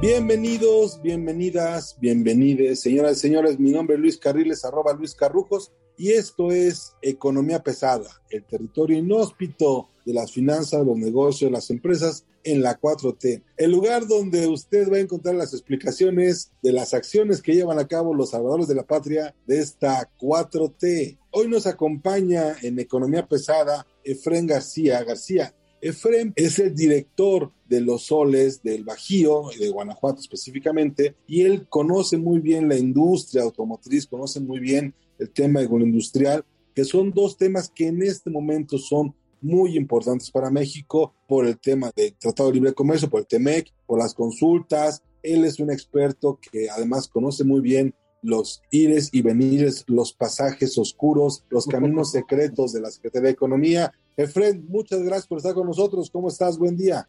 Bienvenidos, bienvenidas, bienvenides, señoras y señores. Mi nombre es Luis Carriles, arroba Luis Carrujos, y esto es Economía Pesada, el territorio inhóspito de las finanzas, los negocios, las empresas en la 4T. El lugar donde usted va a encontrar las explicaciones de las acciones que llevan a cabo los salvadores de la patria de esta 4T. Hoy nos acompaña en Economía Pesada Efren García. García, Efrem es el director de los soles del Bajío, de Guanajuato específicamente, y él conoce muy bien la industria automotriz, conoce muy bien el tema agroindustrial, que son dos temas que en este momento son muy importantes para México por el tema del Tratado de Libre Comercio, por el TEMEC, por las consultas. Él es un experto que además conoce muy bien los ires y venires, los pasajes oscuros, los caminos secretos de la Secretaría de Economía. Efren, muchas gracias por estar con nosotros. ¿Cómo estás? Buen día.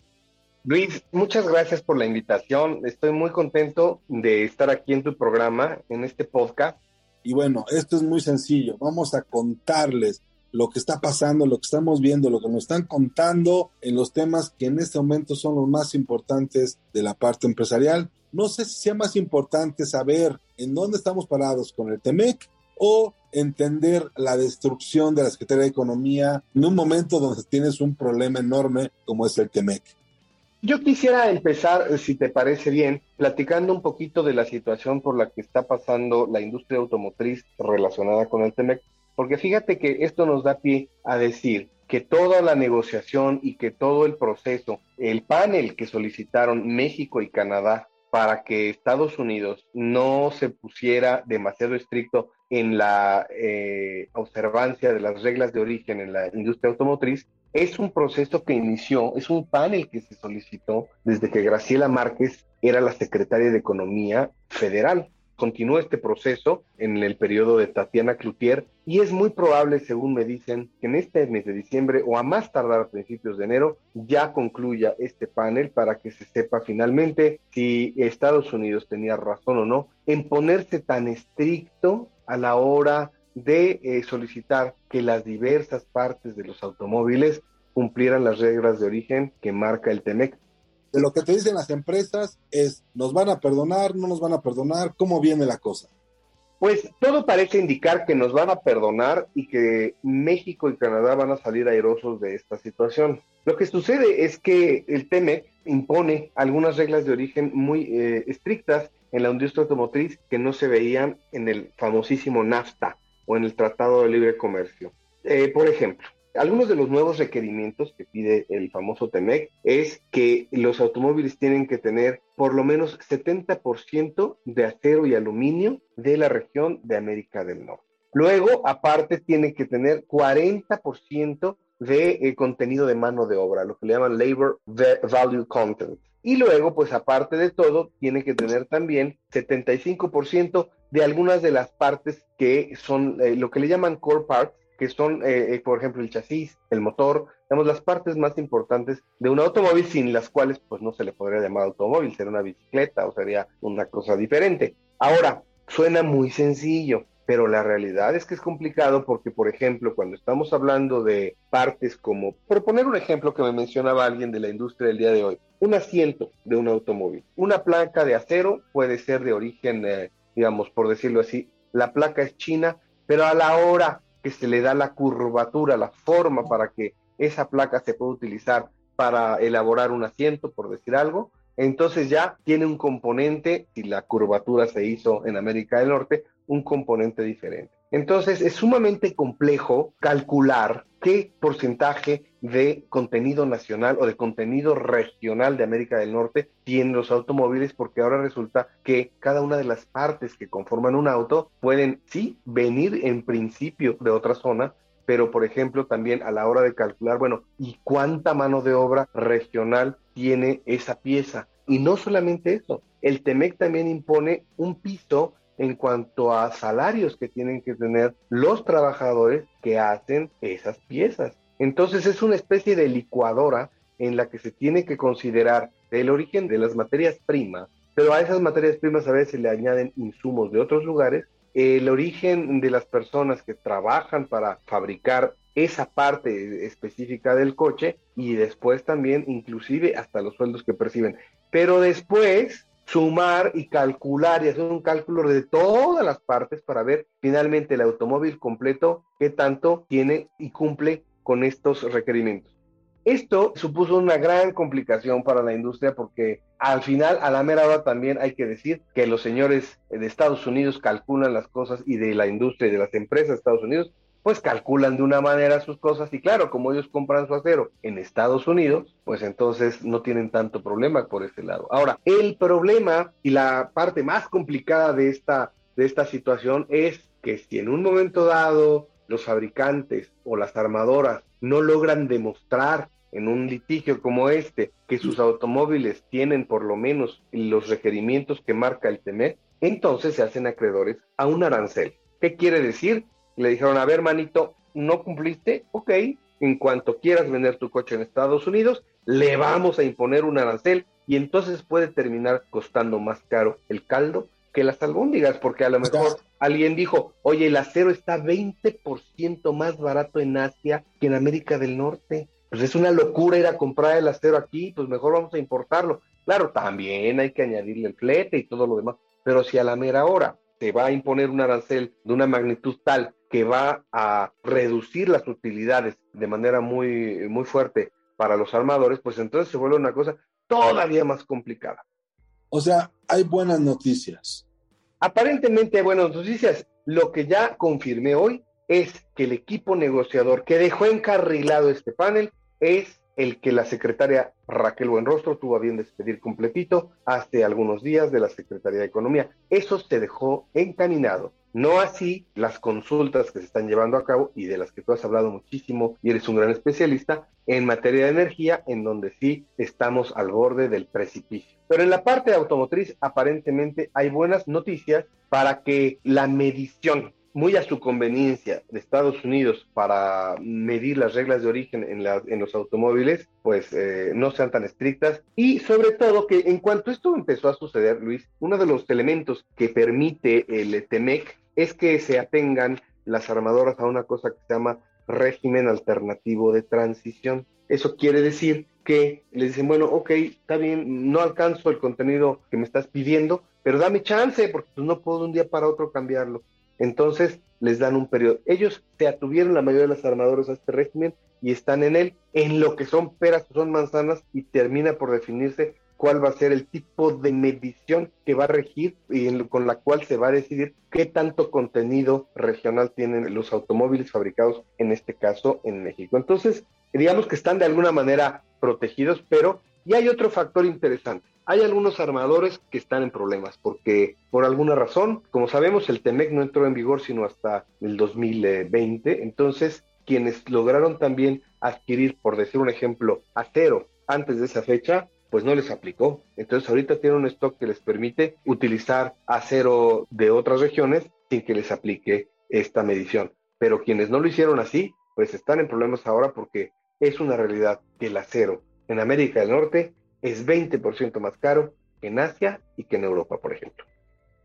Luis, muchas gracias por la invitación. Estoy muy contento de estar aquí en tu programa, en este podcast. Y bueno, esto es muy sencillo. Vamos a contarles lo que está pasando, lo que estamos viendo, lo que nos están contando en los temas que en este momento son los más importantes de la parte empresarial. No sé si sea más importante saber en dónde estamos parados con el TEMEC o entender la destrucción de la Secretaría de Economía en un momento donde tienes un problema enorme como es el TEMEC. Yo quisiera empezar, si te parece bien, platicando un poquito de la situación por la que está pasando la industria automotriz relacionada con el TEMEC, porque fíjate que esto nos da pie a decir que toda la negociación y que todo el proceso, el panel que solicitaron México y Canadá para que Estados Unidos no se pusiera demasiado estricto en la eh, observancia de las reglas de origen en la industria automotriz, es un proceso que inició, es un panel que se solicitó desde que Graciela Márquez era la secretaria de Economía Federal. Continúa este proceso en el periodo de Tatiana Cloutier y es muy probable, según me dicen, que en este mes de diciembre o a más tardar a principios de enero ya concluya este panel para que se sepa finalmente si Estados Unidos tenía razón o no en ponerse tan estricto a la hora de eh, solicitar que las diversas partes de los automóviles cumplieran las reglas de origen que marca el TEMEC. De lo que te dicen las empresas es, ¿nos van a perdonar? ¿No nos van a perdonar? ¿Cómo viene la cosa? Pues todo parece indicar que nos van a perdonar y que México y Canadá van a salir airosos de esta situación. Lo que sucede es que el TEMEC impone algunas reglas de origen muy eh, estrictas en la industria automotriz que no se veían en el famosísimo NAFTA o en el Tratado de Libre Comercio. Eh, por ejemplo, algunos de los nuevos requerimientos que pide el famoso TEMEC es que los automóviles tienen que tener por lo menos 70% de acero y aluminio de la región de América del Norte. Luego, aparte, tiene que tener 40% de eh, contenido de mano de obra, lo que le llaman labor value content. Y luego, pues aparte de todo, tiene que tener también 75% de algunas de las partes que son eh, lo que le llaman core parts, que son, eh, eh, por ejemplo, el chasis, el motor, digamos, las partes más importantes de un automóvil sin las cuales pues no se le podría llamar automóvil, sería una bicicleta o sería una cosa diferente. Ahora, suena muy sencillo, pero la realidad es que es complicado porque, por ejemplo, cuando estamos hablando de partes como, por poner un ejemplo que me mencionaba alguien de la industria del día de hoy, un asiento de un automóvil, una placa de acero puede ser de origen, eh, digamos, por decirlo así, la placa es china, pero a la hora que se le da la curvatura, la forma para que esa placa se pueda utilizar para elaborar un asiento, por decir algo, entonces ya tiene un componente, si la curvatura se hizo en América del Norte, un componente diferente. Entonces es sumamente complejo calcular qué porcentaje de contenido nacional o de contenido regional de América del Norte tienen los automóviles, porque ahora resulta que cada una de las partes que conforman un auto pueden, sí, venir en principio de otra zona, pero por ejemplo también a la hora de calcular, bueno, ¿y cuánta mano de obra regional tiene esa pieza? Y no solamente eso, el TEMEC también impone un piso en cuanto a salarios que tienen que tener los trabajadores que hacen esas piezas. Entonces es una especie de licuadora en la que se tiene que considerar el origen de las materias primas, pero a esas materias primas a veces le añaden insumos de otros lugares, el origen de las personas que trabajan para fabricar esa parte específica del coche y después también inclusive hasta los sueldos que perciben. Pero después sumar y calcular y hacer un cálculo de todas las partes para ver finalmente el automóvil completo qué tanto tiene y cumple con estos requerimientos. Esto supuso una gran complicación para la industria porque al final, a la mera hora también hay que decir que los señores de Estados Unidos calculan las cosas y de la industria y de las empresas de Estados Unidos pues calculan de una manera sus cosas y claro, como ellos compran su acero en Estados Unidos, pues entonces no tienen tanto problema por ese lado. Ahora, el problema y la parte más complicada de esta, de esta situación es que si en un momento dado los fabricantes o las armadoras no logran demostrar en un litigio como este que sus automóviles tienen por lo menos los requerimientos que marca el TEMEC, entonces se hacen acreedores a un arancel. ¿Qué quiere decir? le dijeron, a ver, manito, no cumpliste, ok, en cuanto quieras vender tu coche en Estados Unidos, le vamos a imponer un arancel y entonces puede terminar costando más caro el caldo que las albóndigas, porque a lo mejor alguien dijo, oye, el acero está 20% más barato en Asia que en América del Norte. Pues es una locura ir a comprar el acero aquí, pues mejor vamos a importarlo. Claro, también hay que añadirle el flete y todo lo demás, pero si a la mera hora te va a imponer un arancel de una magnitud tal que va a reducir las utilidades de manera muy, muy fuerte para los armadores, pues entonces se vuelve una cosa todavía más complicada. O sea, hay buenas noticias. Aparentemente buenas noticias. Lo que ya confirmé hoy es que el equipo negociador que dejó encarrilado este panel es el que la secretaria Raquel Buenrostro tuvo a bien despedir completito hace algunos días de la Secretaría de Economía. Eso se dejó encaminado. No así las consultas que se están llevando a cabo y de las que tú has hablado muchísimo y eres un gran especialista en materia de energía, en donde sí estamos al borde del precipicio. Pero en la parte automotriz aparentemente hay buenas noticias para que la medición muy a su conveniencia de Estados Unidos para medir las reglas de origen en, en los automóviles, pues eh, no sean tan estrictas. Y sobre todo que en cuanto esto empezó a suceder, Luis, uno de los elementos que permite el TEMEC es que se atengan las armadoras a una cosa que se llama régimen alternativo de transición. Eso quiere decir que le dicen, bueno, ok, está bien, no alcanzo el contenido que me estás pidiendo, pero dame chance, porque pues, no puedo de un día para otro cambiarlo. Entonces les dan un periodo. Ellos se atuvieron la mayoría de las armadoras a este régimen y están en él, en lo que son peras o son manzanas, y termina por definirse cuál va a ser el tipo de medición que va a regir y con la cual se va a decidir qué tanto contenido regional tienen los automóviles fabricados, en este caso en México. Entonces, digamos que están de alguna manera protegidos, pero y hay otro factor interesante. Hay algunos armadores que están en problemas porque por alguna razón, como sabemos, el TEMEC no entró en vigor sino hasta el 2020. Entonces, quienes lograron también adquirir, por decir un ejemplo, acero antes de esa fecha, pues no les aplicó. Entonces ahorita tienen un stock que les permite utilizar acero de otras regiones sin que les aplique esta medición. Pero quienes no lo hicieron así, pues están en problemas ahora porque es una realidad que el acero en América del Norte es 20% más caro que en Asia y que en Europa, por ejemplo.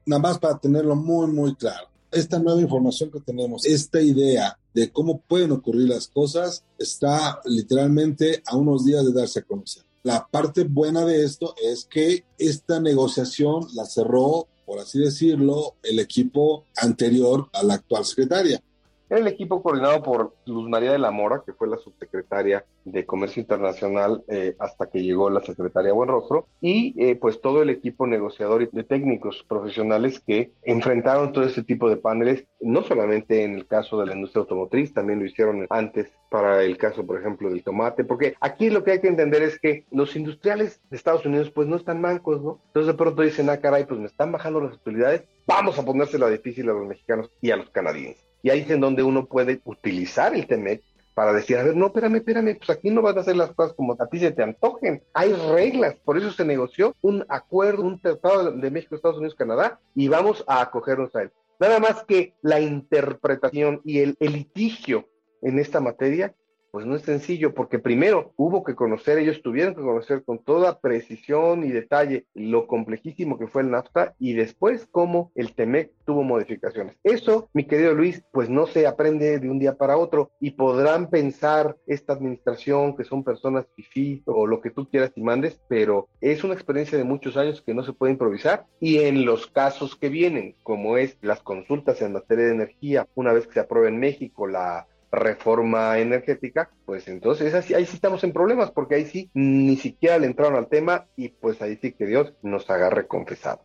Nada más para tenerlo muy, muy claro. Esta nueva información que tenemos, esta idea de cómo pueden ocurrir las cosas, está literalmente a unos días de darse a conocer. La parte buena de esto es que esta negociación la cerró, por así decirlo, el equipo anterior a la actual secretaria. Era el equipo coordinado por Luz María de la Mora, que fue la subsecretaria de Comercio Internacional eh, hasta que llegó la secretaria Buenrostro, y eh, pues todo el equipo negociador y de técnicos profesionales que enfrentaron todo este tipo de paneles, no solamente en el caso de la industria automotriz, también lo hicieron antes para el caso, por ejemplo, del tomate, porque aquí lo que hay que entender es que los industriales de Estados Unidos pues no están mancos, ¿no? Entonces de pronto dicen, ah, caray, pues me están bajando las utilidades, vamos a ponérsela difícil a los mexicanos y a los canadienses. Y ahí es en donde uno puede utilizar el TEMEC para decir, a ver, no, espérame, espérame, pues aquí no vas a hacer las cosas como a ti se te antojen. Hay reglas, por eso se negoció un acuerdo, un tratado de México, Estados Unidos, Canadá, y vamos a acogernos a él. Nada más que la interpretación y el, el litigio en esta materia pues no es sencillo, porque primero hubo que conocer, ellos tuvieron que conocer con toda precisión y detalle lo complejísimo que fue el NAFTA y después cómo el TEMEC tuvo modificaciones. Eso, mi querido Luis, pues no se aprende de un día para otro y podrán pensar esta administración que son personas fifí o lo que tú quieras y mandes, pero es una experiencia de muchos años que no se puede improvisar y en los casos que vienen, como es las consultas en materia de energía, una vez que se apruebe en México la reforma energética, pues entonces ahí sí estamos en problemas, porque ahí sí ni siquiera le entraron al tema y pues ahí sí que Dios nos agarre confesado.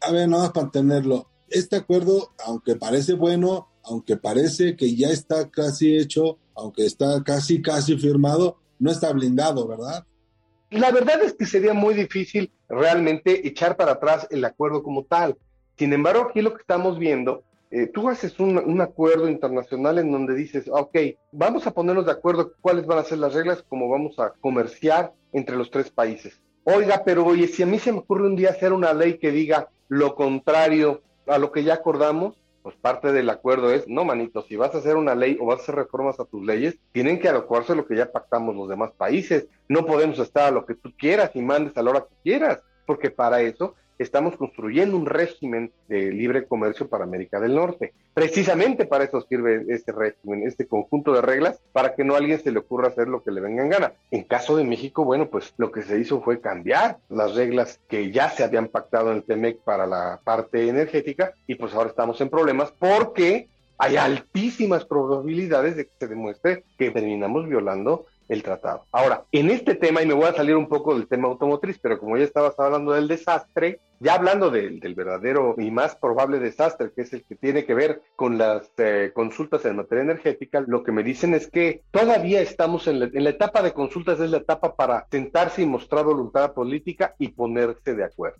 A ver, nada más para tenerlo. Este acuerdo, aunque parece bueno, aunque parece que ya está casi hecho, aunque está casi, casi firmado, no está blindado, ¿verdad? La verdad es que sería muy difícil realmente echar para atrás el acuerdo como tal. Sin embargo, aquí lo que estamos viendo eh, tú haces un, acuerdo internacional en donde dices, ok, vamos a ponernos de acuerdo cuáles van a ser las reglas, cómo vamos a comerciar entre los tres países. Oiga, pero oye, si a mí se me ocurre un día hacer una ley que diga lo contrario a lo que ya acordamos, pues parte del acuerdo es, no, manito, si vas a hacer una ley o vas a hacer reformas a tus leyes, tienen que adecuarse a lo que ya pactamos los demás países. No podemos estar a lo que tú quieras y mandes a la hora que quieras, porque para eso estamos construyendo un régimen de libre comercio para América del Norte. Precisamente para eso sirve este régimen, este conjunto de reglas, para que no a alguien se le ocurra hacer lo que le venga en gana. En caso de México, bueno, pues lo que se hizo fue cambiar las reglas que ya se habían pactado en el TEMEC para la parte energética y pues ahora estamos en problemas porque hay altísimas probabilidades de que se demuestre que terminamos violando el tratado. Ahora, en este tema, y me voy a salir un poco del tema automotriz, pero como ya estabas hablando del desastre, ya hablando del verdadero y más probable desastre, que es el que tiene que ver con las eh, consultas en materia energética, lo que me dicen es que todavía estamos en la, etapa de consultas, es la etapa para sentarse y mostrar voluntad política y ponerse de acuerdo.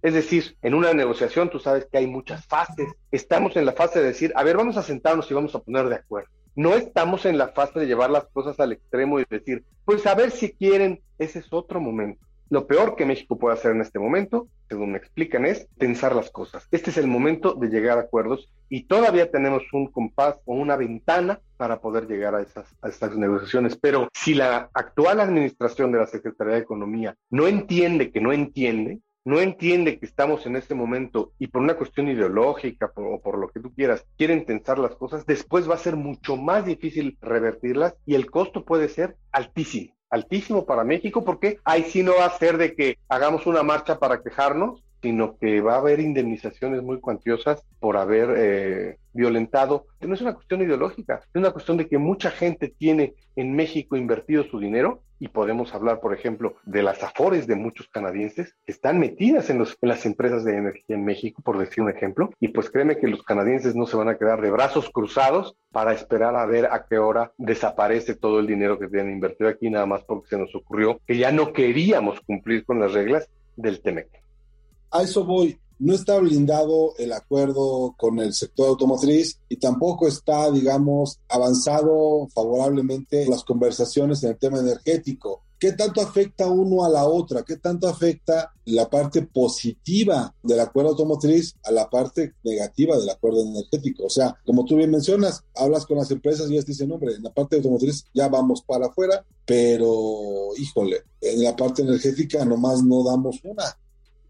Es decir, en una negociación tú sabes que hay muchas fases. Estamos en la fase de decir, a ver, vamos a sentarnos y vamos a poner de acuerdo. No estamos en la fase de llevar las cosas al extremo y decir, pues a ver si quieren, ese es otro momento. Lo peor que México puede hacer en este momento, según me explican, es tensar las cosas. Este es el momento de llegar a acuerdos y todavía tenemos un compás o una ventana para poder llegar a, esas, a negociaciones. Pero si la actual administración de la Secretaría de Economía no entiende que no entiende, no entiende que estamos en este momento y por una cuestión ideológica o por lo que tú quieras, quieren tensar las cosas, después va a ser mucho más difícil revertirlas y el costo puede ser altísimo, altísimo para México porque ahí sí no va a ser de que hagamos una marcha para quejarnos, sino que va a haber indemnizaciones muy cuantiosas por haber eh, violentado. No es una cuestión ideológica, es una cuestión de que mucha gente tiene en México invertido su dinero y podemos hablar, por ejemplo, de las afores de muchos canadienses que están metidas en, los, las empresas de energía en México, por decir un ejemplo, y pues créeme que los canadienses no se van a quedar de brazos cruzados para esperar a ver a qué hora desaparece todo el dinero que tienen invertido aquí, nada más porque se nos ocurrió que ya no queríamos cumplir con las reglas del TEMEC. A eso voy no está blindado el acuerdo con el sector automotriz y tampoco está, digamos, avanzado favorablemente las conversaciones en el tema energético. ¿Qué tanto afecta uno a la otra? ¿Qué tanto afecta la parte positiva del acuerdo automotriz a la parte negativa del acuerdo energético? O sea, como tú bien mencionas, hablas con las empresas y ellas dicen, hombre, en la parte automotriz ya vamos para afuera, pero híjole, en la parte energética nomás no damos una.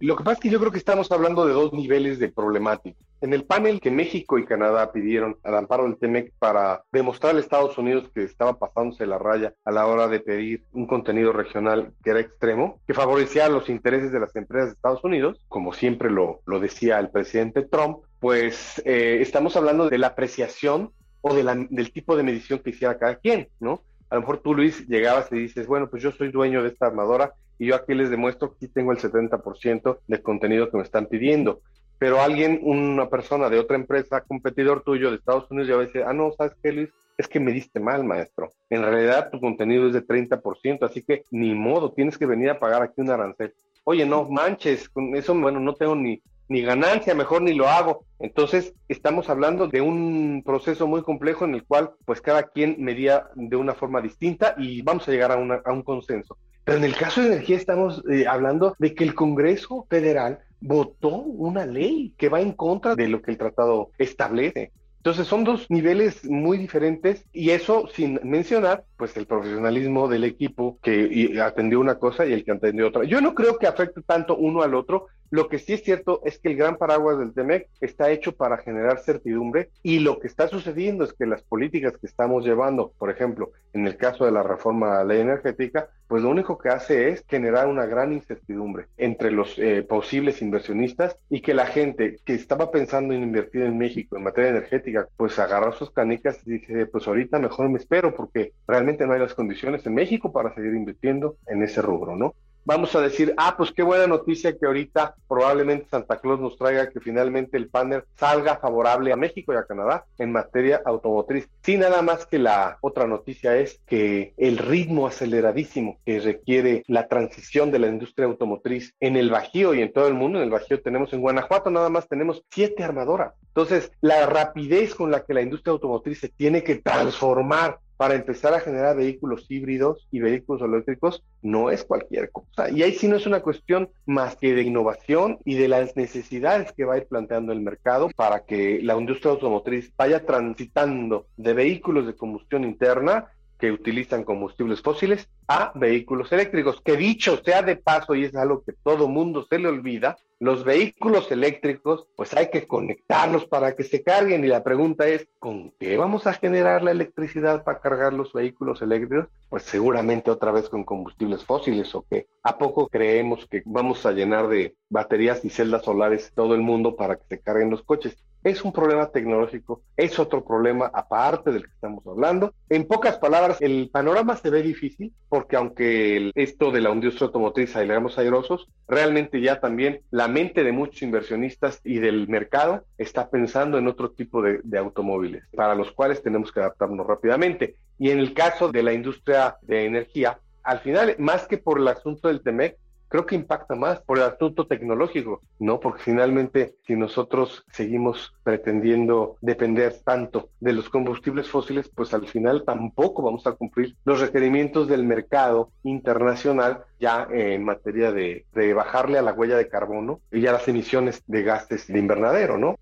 Lo que pasa es que yo creo que estamos hablando de dos niveles de problemática. En el panel que México y Canadá pidieron al amparo del TEMEC para demostrar a Estados Unidos que estaba pasándose la raya a la hora de pedir un contenido regional que era extremo, que favorecía los intereses de las empresas de Estados Unidos, como siempre lo, lo decía el presidente Trump, pues eh, estamos hablando de la apreciación o del tipo de medición que hiciera cada quien, ¿no? A lo mejor tú, Luis, llegabas y dices, bueno, pues yo soy dueño de esta armadora y yo aquí les demuestro que tengo el 70% del contenido que me están pidiendo. Pero alguien, una persona de otra empresa, competidor tuyo de Estados Unidos, ya va a decir, ah, no, ¿sabes qué, Luis? Es que me diste mal, maestro. En realidad tu contenido es de 30%, así que ni modo, tienes que venir a pagar aquí un arancel. Oye, no manches, con eso, bueno, no tengo ni, ni ganancia, mejor ni lo hago. Entonces, estamos hablando de un proceso muy complejo en el cual, pues, cada quien medía de una forma distinta y vamos a llegar a, a un consenso. Pero en el caso de energía estamos eh, hablando de que el Congreso Federal votó una ley que va en contra de lo que el tratado establece. Entonces son dos niveles muy diferentes y eso sin mencionar pues el profesionalismo del equipo que atendió una cosa y el que atendió otra. Yo no creo que afecte tanto uno al otro, lo que sí es cierto es que el gran paraguas del TEMEC está hecho para generar certidumbre y lo que está sucediendo es que las políticas que estamos llevando, por ejemplo, en el caso de la reforma a la ley energética, pues lo único que hace es generar una gran incertidumbre entre los eh, posibles inversionistas y que la gente que estaba pensando en invertir en México en materia energética, pues agarra sus canicas y dice, pues ahorita mejor me espero porque realmente no hay las condiciones en México para seguir invirtiendo en ese rubro, ¿no? vamos a decir, ah, pues qué buena noticia que ahorita probablemente Santa Claus nos traiga que finalmente el panel salga favorable a México y a Canadá en materia automotriz. Sí, nada más que la otra noticia es que el ritmo aceleradísimo que requiere la transición de la industria automotriz en el Bajío y en todo el mundo, en el Bajío tenemos en Guanajuato nada más tenemos siete armadoras. Entonces, la rapidez con la que la industria automotriz se tiene que transformar para empezar a generar vehículos híbridos y vehículos eléctricos no es cualquier cosa. Y ahí sí no es una cuestión más que de innovación y de las necesidades que va a ir planteando el mercado para que la industria automotriz vaya transitando de vehículos de combustión interna que utilizan combustibles fósiles a vehículos eléctricos. Que dicho sea de paso, y es algo que todo mundo se le olvida, los vehículos eléctricos, pues hay que conectarlos para que se carguen. Y la pregunta es, ¿con qué vamos a generar la electricidad para cargar los vehículos eléctricos? Pues seguramente otra vez con combustibles fósiles o qué. ¿A poco creemos que vamos a llenar de baterías y celdas solares todo el mundo para que se carguen los coches? Es un problema tecnológico, es otro problema aparte del que estamos hablando. En pocas palabras, el panorama se ve difícil porque aunque esto de la industria automotriz aceleramos airosos, realmente ya también la mente de muchos inversionistas y del mercado está pensando en otro tipo de, de automóviles para los cuales tenemos que adaptarnos rápidamente. Y en el caso de la industria de energía, al final, más que por el asunto del TEMEC, creo que impacta más por el asunto tecnológico, ¿no? Porque finalmente, si nosotros seguimos pretendiendo depender tanto de los combustibles fósiles, pues al final tampoco vamos a cumplir los requerimientos del mercado internacional ya en materia de, de bajarle a la huella de carbono y a las emisiones de gases de invernadero, ¿no?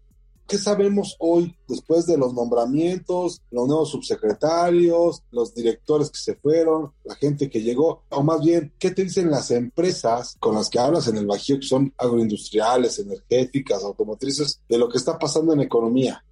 ¿Qué sabemos hoy después de los nombramientos, los nuevos subsecretarios, los directores que se fueron, la gente que llegó? O más bien, ¿qué te dicen las empresas con las que hablas en el Bajío, que son agroindustriales, energéticas, automotrices, de lo que está pasando en economía?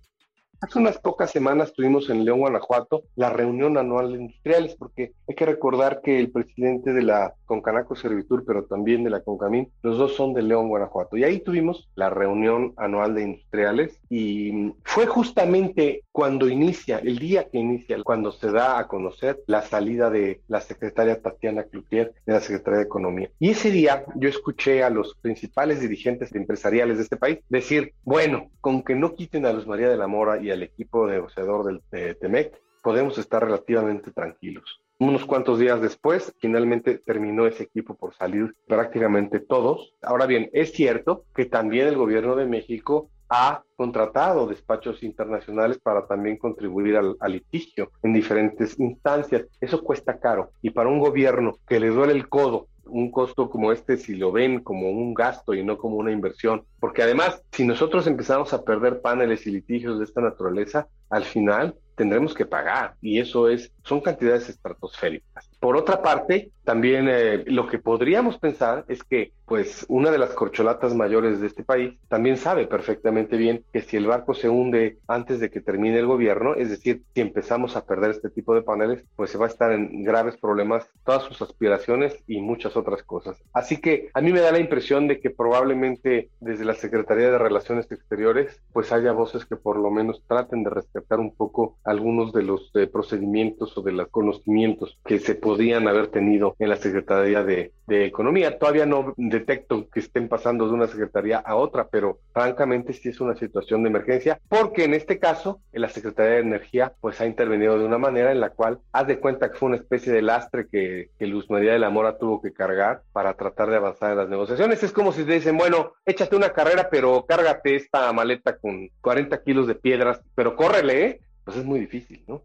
Hace unas pocas semanas tuvimos en León, Guanajuato, la reunión anual de industriales, porque hay que recordar que el presidente de la Concanaco Servitur, pero también de la Concamín, los dos son de León, Guanajuato. Y ahí tuvimos la reunión anual de industriales y fue justamente cuando inicia, el día que inicia, cuando se da a conocer la salida de la secretaria Tatiana Cloutier de la Secretaría de Economía. Y ese día yo escuché a los principales dirigentes empresariales de este país decir, bueno, con que no quiten a Luz María de la Mora y al equipo negociador del de TEMEC, podemos estar relativamente tranquilos. Unos cuantos días después, finalmente terminó ese equipo por salir prácticamente todos. Ahora bien, es cierto que también el gobierno de México ha contratado despachos internacionales para también contribuir al, al, litigio en diferentes instancias. Eso cuesta caro y para un gobierno que le duele el codo un costo como este si lo ven como un gasto y no como una inversión. Porque además, si nosotros empezamos a perder paneles y litigios de esta naturaleza, al final tendremos que pagar y eso es son cantidades estratosféricas. Por otra parte, también eh, lo que podríamos pensar es que pues una de las corcholatas mayores de este país también sabe perfectamente bien que si el barco se hunde antes de que termine el gobierno, es decir, si empezamos a perder este tipo de paneles, pues se va a estar en graves problemas todas sus aspiraciones y muchas otras cosas. Así que a mí me da la impresión de que probablemente desde la Secretaría de Relaciones Exteriores, pues haya voces que por lo menos traten de rescatar un poco algunos de los eh, procedimientos o de los conocimientos que se podían haber tenido en la Secretaría de, de Economía. Todavía no detecto que estén pasando de una secretaría a otra, pero francamente sí es una situación de emergencia, porque en este caso la Secretaría de Energía pues ha intervenido de una manera en la cual haz de cuenta que fue una especie de lastre que, que Luz María de la Mora tuvo que cargar para tratar de avanzar en las negociaciones. Es como si te dicen, bueno, échate una carrera, pero cárgate esta maleta con 40 kilos de piedras, pero córrele, ¿eh? Pues es muy difícil, ¿no?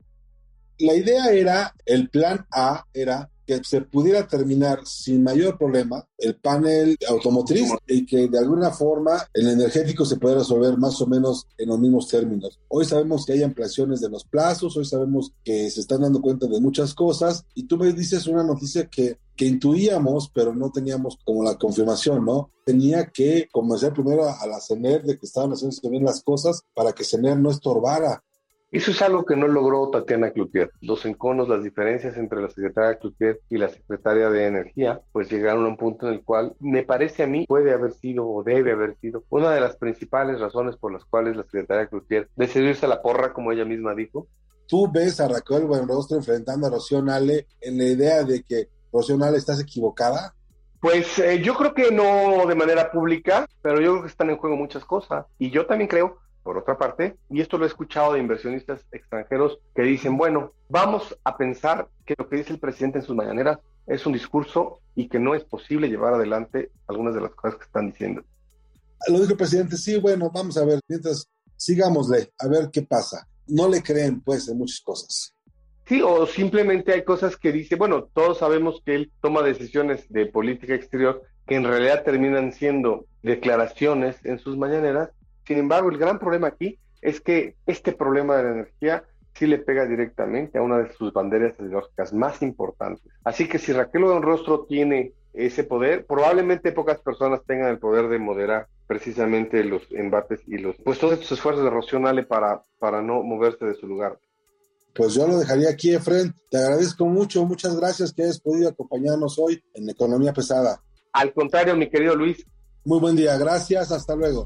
La idea era, el plan A era que se pudiera terminar sin mayor problema el panel automotriz y que de alguna forma el energético se pueda resolver más o menos en los mismos términos. Hoy sabemos que hay ampliaciones de los plazos, hoy sabemos que se están dando cuenta de muchas cosas y tú me dices una noticia que que intuíamos, pero no teníamos como la confirmación, ¿no? Tenía que convencer primero a la CENER de que estaban haciendo bien las cosas para que CENER no estorbara eso es algo que no logró Tatiana Cloutier. Los enconos, las diferencias entre la secretaria Cloutier y la secretaria de Energía, pues llegaron a un punto en el cual me parece a mí puede haber sido o debe haber sido una de las principales razones por las cuales la secretaria Cloutier decidió irse a la porra, como ella misma dijo. Tú ves a Raquel Buenrostro enfrentando a Rocío Nale en la idea de que Rocío Nale estás equivocada. Pues eh, yo creo que no de manera pública, pero yo creo que están en juego muchas cosas. Y yo también creo por otra parte, y esto lo he escuchado de inversionistas extranjeros que dicen, bueno, vamos a pensar que lo que dice el presidente en sus mañaneras es un discurso y que no es posible llevar adelante algunas de las cosas que están diciendo. Lo dijo el presidente, sí, bueno, vamos a ver, mientras sigámosle, a ver qué pasa. No le creen, pues, en muchas cosas. Sí, o simplemente hay cosas que dice, bueno, todos sabemos que él toma decisiones de política exterior que en realidad terminan siendo declaraciones en sus mañaneras sin embargo, el gran problema aquí es que este problema de la energía sí le pega directamente a una de sus banderas ideológicas más importantes. Así que si Raquel Rostro tiene ese poder, probablemente pocas personas tengan el poder de moderar precisamente los embates y los pues todos estos esfuerzos de Rocío para, para no moverse de su lugar. Pues yo lo dejaría aquí, Efren. Te agradezco mucho, muchas gracias que hayas podido acompañarnos hoy en Economía Pesada. Al contrario, mi querido Luis. Muy buen día, gracias, hasta luego.